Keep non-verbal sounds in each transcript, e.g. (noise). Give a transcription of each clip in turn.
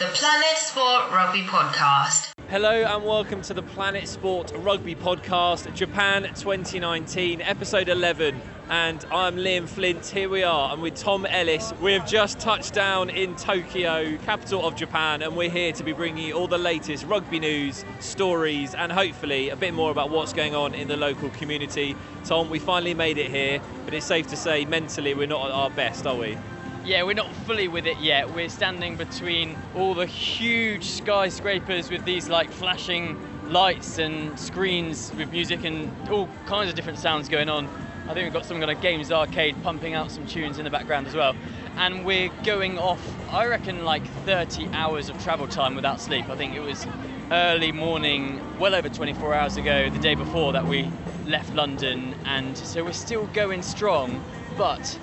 The Planet Sport Rugby Podcast. Hello and welcome to the Planet Sport Rugby Podcast, Japan 2019, episode 11. And I'm Liam Flint. Here we are. I'm with Tom Ellis. We have just touched down in Tokyo, capital of Japan, and we're here to be bringing you all the latest rugby news, stories, and hopefully a bit more about what's going on in the local community. Tom, we finally made it here, but it's safe to say mentally we're not at our best, are we? Yeah, we're not fully with it yet. We're standing between all the huge skyscrapers with these like flashing lights and screens with music and all kinds of different sounds going on. I think we've got some kind of games arcade pumping out some tunes in the background as well. And we're going off, I reckon, like 30 hours of travel time without sleep. I think it was early morning, well over 24 hours ago, the day before that we left London. And so we're still going strong, but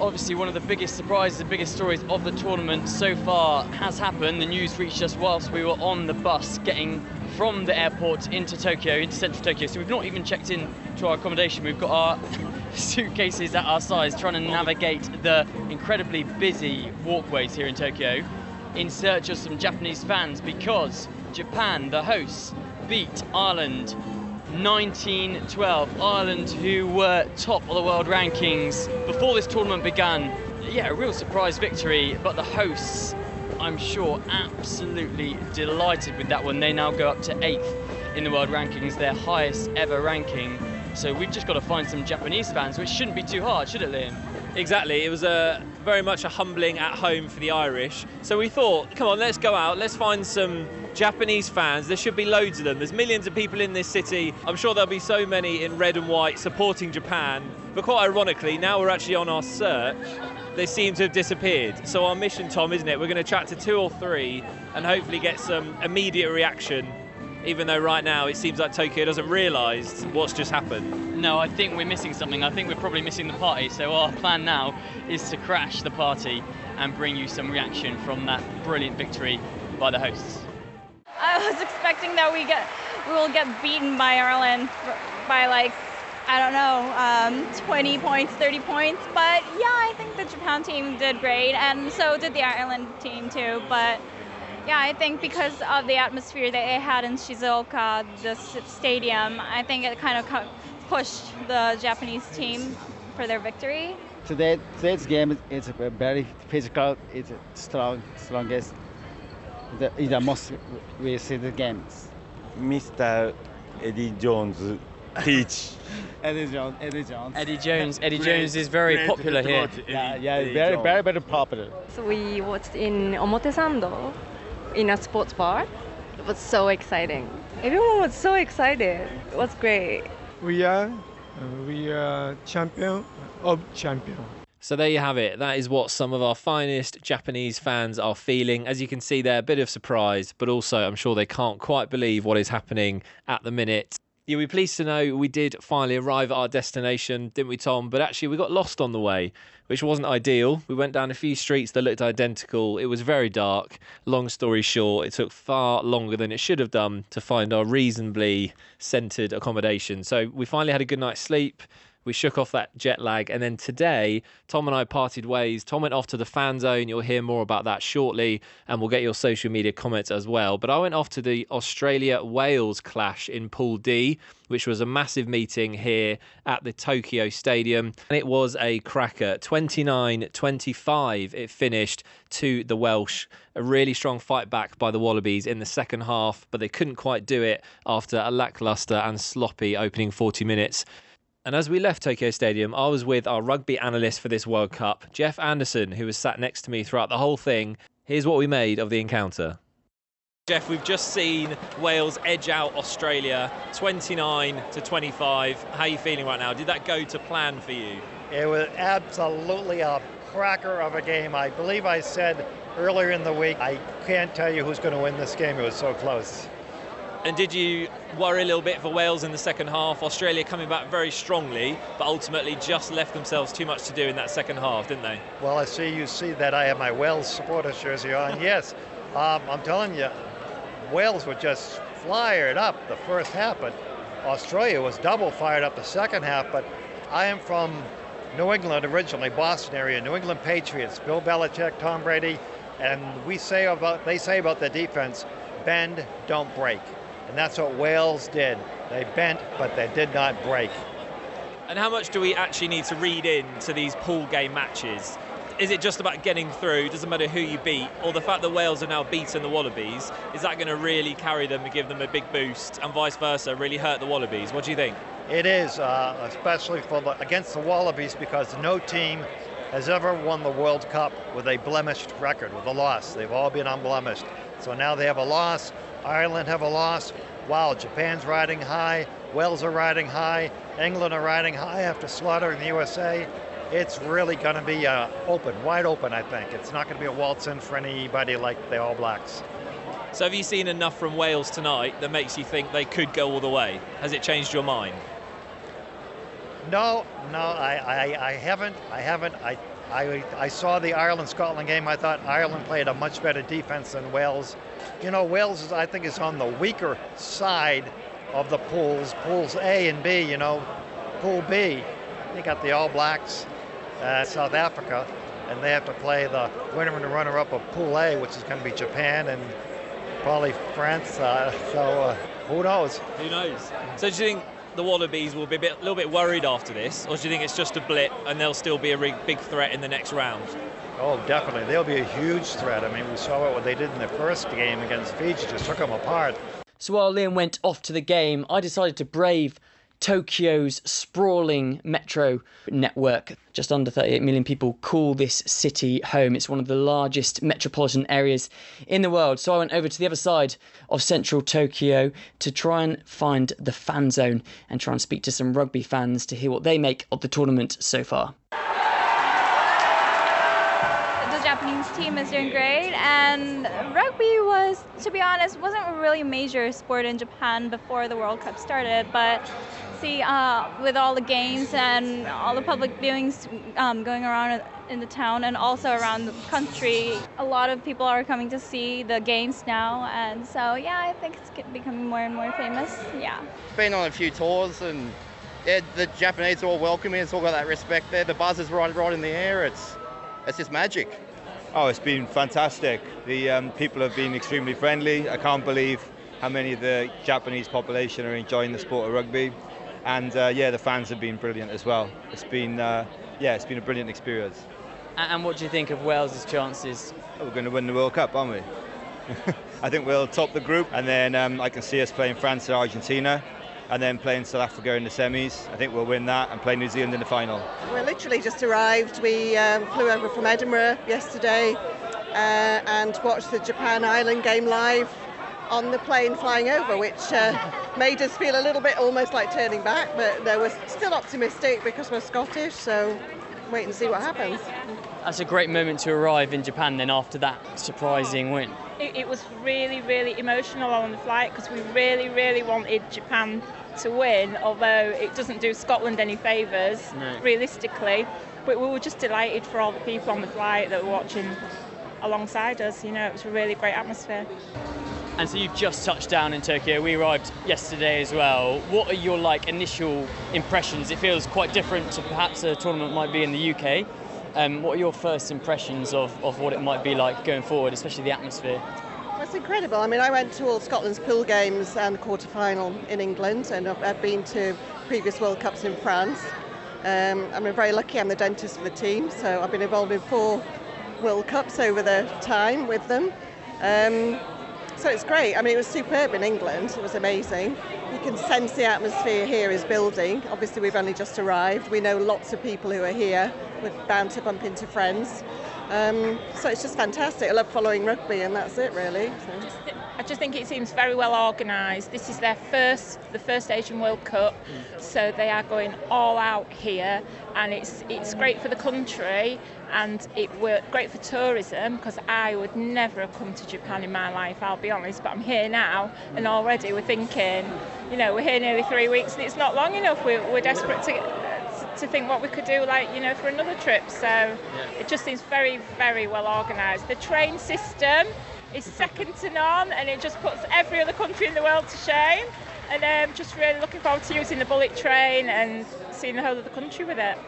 obviously one of the biggest surprises, the biggest stories of the tournament so far has happened. The news reached us whilst we were on the bus getting from the airport into Tokyo, into central Tokyo. So we've not even checked in to our accommodation. We've got our (laughs) suitcases at our size, trying to navigate the incredibly busy walkways here in Tokyo in search of some Japanese fans because Japan, the hosts, beat Ireland 1912. Ireland, who were top of the world rankings before this tournament began. Yeah, a real surprise victory, but the hosts, I'm sure, absolutely delighted with that one. They now go up to eighth in the world rankings, their highest ever ranking. So we've just got to find some Japanese fans, which shouldn't be too hard, should it, Liam? Exactly. It was a very much a humbling at home for the Irish. So we thought, come on, let's go out, let's find some Japanese fans. There should be loads of them. There's millions of people in this city. I'm sure there'll be so many in red and white supporting Japan. But quite ironically, now we're actually on our search. They seem to have disappeared. So our mission, Tom, isn't it? We're going to chat to two or three and hopefully get some immediate reaction even though right now it seems like Tokyo doesn't realise what's just happened. No, I think we're missing something. I think we're probably missing the party. So our plan now is to crash the party and bring you some reaction from that brilliant victory by the hosts. I was expecting that we get we will get beaten by Ireland by like I don't know, um, 20 points, 30 points. But yeah, I think the Japan team did great, and so did the Ireland team too. But yeah, I think because of the atmosphere that they had in Shizuoka, the stadium, I think it kind of pushed the Japanese team for their victory. Today, today's game is very physical. It's strong, strongest. The, is the most we see the games. Mr. Eddie Jones teach. (laughs) Eddie Jones. Eddie Jones. Eddie Jones. Eddie Jones is very popular here. Yeah, yeah, very, very, very popular. So we watched in Omotesando in a sports bar. It was so exciting. Everyone was so excited. It was great. We are, uh, we are champion of champion. So there you have it. That is what some of our finest Japanese fans are feeling. As you can see there, a bit of surprise, but also I'm sure they can't quite believe what is happening at the minute. You'll be pleased to know we did finally arrive at our destination, didn't we, Tom? But actually, we got lost on the way, which wasn't ideal. We went down a few streets that looked identical. It was very dark. Long story short, it took far longer than it should have done to find our reasonably centred accommodation. So we finally had a good night's sleep we shook off that jet lag. And then today, Tom and I parted ways. Tom went off to the fan zone. You'll hear more about that shortly, and we'll get your social media comments as well. But I went off to the Australia Wales clash in Pool D, which was a massive meeting here at the Tokyo Stadium. And it was a cracker 29 25. It finished to the Welsh. A really strong fight back by the Wallabies in the second half, but they couldn't quite do it after a lacklustre and sloppy opening 40 minutes. And as we left Tokyo Stadium, I was with our rugby analyst for this World Cup, Jeff Anderson, who was sat next to me throughout the whole thing. Here's what we made of the encounter. Jeff, we've just seen Wales edge out Australia 29 to 25. How are you feeling right now? Did that go to plan for you? It was absolutely a cracker of a game. I believe I said earlier in the week, I can't tell you who's going to win this game. It was so close. And did you worry a little bit for Wales in the second half? Australia coming back very strongly, but ultimately just left themselves too much to do in that second half, didn't they? Well, I see you see that I have my Wales supporters jersey on. (laughs) yes, um, I'm telling you, Wales were just fired up the first half, but Australia was double fired up the second half. But I am from New England originally, Boston area, New England Patriots, Bill Belichick, Tom Brady, And we say about they say about the defense, bend, don't break. And that's what Wales did. They bent, but they did not break. And how much do we actually need to read in to these pool game matches? Is it just about getting through? Doesn't matter who you beat, or the fact that Wales are now beaten the Wallabies? Is that going to really carry them and give them a big boost, and vice versa, really hurt the Wallabies? What do you think? It is, uh, especially for the, against the Wallabies, because no team has ever won the World Cup with a blemished record, with a loss. They've all been unblemished. So now they have a loss. Ireland have a loss. Wow, Japan's riding high. Wales are riding high. England are riding high after slaughtering the USA. It's really going to be uh, open, wide open, I think. It's not going to be a waltz in for anybody like the All Blacks. So, have you seen enough from Wales tonight that makes you think they could go all the way? Has it changed your mind? No, no, I, I, I haven't. I haven't. I, I, I saw the Ireland Scotland game. I thought Ireland played a much better defense than Wales. You know, Wales, is, I think, is on the weaker side of the pools, pools A and B. You know, Pool B, they got the All Blacks, uh, South Africa, and they have to play the winner and the runner-up of Pool A, which is going to be Japan and probably France. Uh, so uh, who knows? Who knows? So do you think the Wallabies will be a bit, little bit worried after this, or do you think it's just a blip and they'll still be a big threat in the next round? Oh, definitely. They'll be a huge threat. I mean, we saw what they did in the first game against Fiji, just took them apart. So while Liam went off to the game, I decided to brave Tokyo's sprawling metro network. Just under 38 million people call this city home. It's one of the largest metropolitan areas in the world. So I went over to the other side of central Tokyo to try and find the fan zone and try and speak to some rugby fans to hear what they make of the tournament so far. The Japanese team is doing great, and rugby was, to be honest, wasn't a really major sport in Japan before the World Cup started, but see uh, with all the games and all the public viewings um, going around in the town and also around the country, a lot of people are coming to see the games now, and so yeah, I think it's becoming more and more famous. Yeah. Been on a few tours and. Yeah, the Japanese are all welcoming. It's all got that respect there. The buzz is right, right in the air. It's, it's just magic. Oh, it's been fantastic. The um, people have been extremely friendly. I can't believe how many of the Japanese population are enjoying the sport of rugby and uh, yeah, the fans have been brilliant as well. It's been uh, yeah, it's been a brilliant experience. And what do you think of Wales' chances? Oh, we're going to win the World Cup, aren't we? (laughs) I think we'll top the group, and then um, I can see us playing France or Argentina, and then playing South Africa in the semis. I think we'll win that and play New Zealand in the final. We're literally just arrived. We um, flew over from Edinburgh yesterday uh, and watched the Japan Ireland game live on the plane flying over, which uh, made us feel a little bit almost like turning back, but no, we're still optimistic because we're Scottish, so wait and see what happens. That's a great moment to arrive in Japan then after that surprising win. It, it was really, really emotional on the flight because we really, really wanted Japan to win, although it doesn't do Scotland any favours, no. realistically. But we were just delighted for all the people on the flight that were watching alongside us. You know, it was a really great atmosphere. And so you've just touched down in Tokyo. We arrived yesterday as well. What are your like initial impressions? It feels quite different to perhaps a tournament might be in the UK. Um, what are your first impressions of, of what it might be like going forward, especially the atmosphere? That's incredible. I mean, I went to all Scotland's pool games and the quarter final in England, and I've been to previous World Cups in France. Um, I'm very lucky. I'm the dentist for the team, so I've been involved in four World Cups over the time with them. Um, so it's great. I mean, it was superb in England. It was amazing. You can sense the atmosphere here is building. Obviously, we've only just arrived. We know lots of people who are here. We're bound to bump into friends. Um, so it's just fantastic. I love following rugby, and that's it, really. So. I just think it seems very well organised. This is their first, the first Asian World Cup, so they are going all out here, and it's it's great for the country, and it worked great for tourism because I would never have come to Japan in my life. I'll be honest, but I'm here now, and already we're thinking, you know, we're here nearly three weeks, and it's not long enough. We're, we're desperate to. To think what we could do, like you know, for another trip. So yeah. it just seems very, very well organised. The train system is second to none, and it just puts every other country in the world to shame. And um, just really looking forward to using the bullet train and seeing the whole of the country with it.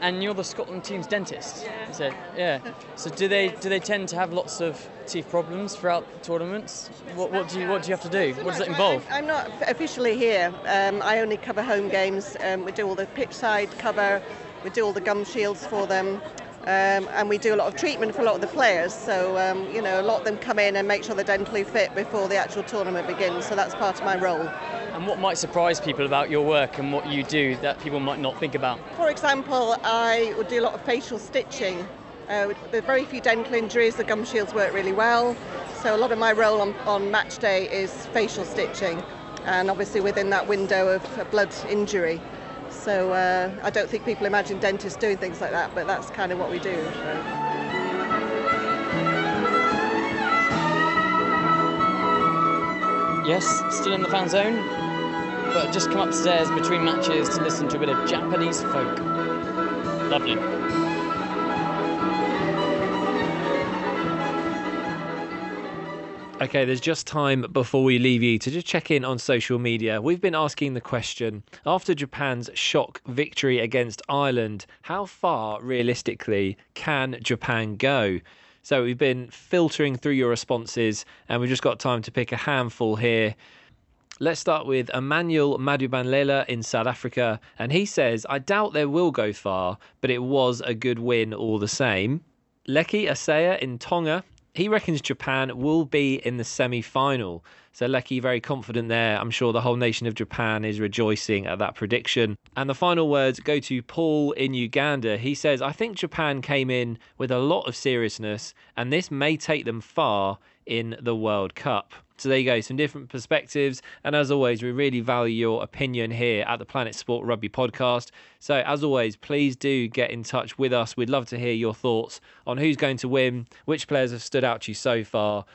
And you're the Scotland team's dentist. So yeah. So do they do they tend to have lots of teeth problems throughout tournaments? What, what do you what do you have to do? What does it involve? I'm not officially here. Um, I only cover home games. Um, we do all the pitch side cover. We do all the gum shields for them. Um, and we do a lot of treatment for a lot of the players. So, um, you know, a lot of them come in and make sure they're dentally fit before the actual tournament begins. So that's part of my role. And what might surprise people about your work and what you do that people might not think about? For example, I would do a lot of facial stitching. Uh, there are very few dental injuries, the gum shields work really well. So a lot of my role on, on match day is facial stitching, and obviously within that window of a blood injury. So uh, I don't think people imagine dentists doing things like that, but that's kind of what we do. So. Yes, still in the fan zone, but just come upstairs between matches to listen to a bit of Japanese folk. Lovely. Okay, there's just time before we leave you to just check in on social media. We've been asking the question after Japan's shock victory against Ireland, how far realistically can Japan go? So we've been filtering through your responses and we've just got time to pick a handful here. Let's start with Emmanuel Madubanlela in South Africa. And he says, I doubt they will go far, but it was a good win all the same. Leki Asaya in Tonga. He reckons Japan will be in the semi final. So Lecky very confident there. I'm sure the whole nation of Japan is rejoicing at that prediction. And the final words go to Paul in Uganda. He says, I think Japan came in with a lot of seriousness, and this may take them far in the World Cup. So there you go, some different perspectives. And as always, we really value your opinion here at the Planet Sport Rugby podcast. So as always, please do get in touch with us. We'd love to hear your thoughts on who's going to win, which players have stood out to you so far.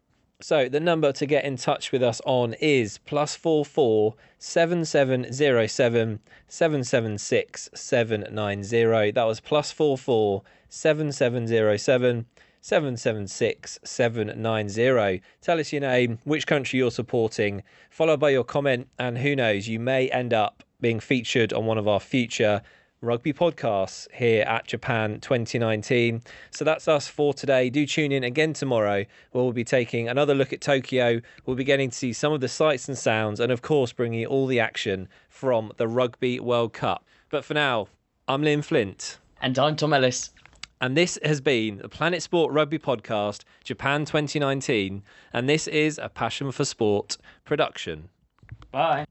So the number to get in touch with us on is plus four four seven seven zero seven seven seven six seven nine zero. That was plus four four seven seven zero seven. 776 790. Tell us your name, which country you're supporting, followed by your comment, and who knows, you may end up being featured on one of our future rugby podcasts here at Japan 2019. So that's us for today. Do tune in again tomorrow where we'll be taking another look at Tokyo. We'll be getting to see some of the sights and sounds, and of course, bringing you all the action from the Rugby World Cup. But for now, I'm Liam Flint. And I'm Tom Ellis. And this has been the Planet Sport Rugby Podcast, Japan 2019. And this is a Passion for Sport production. Bye.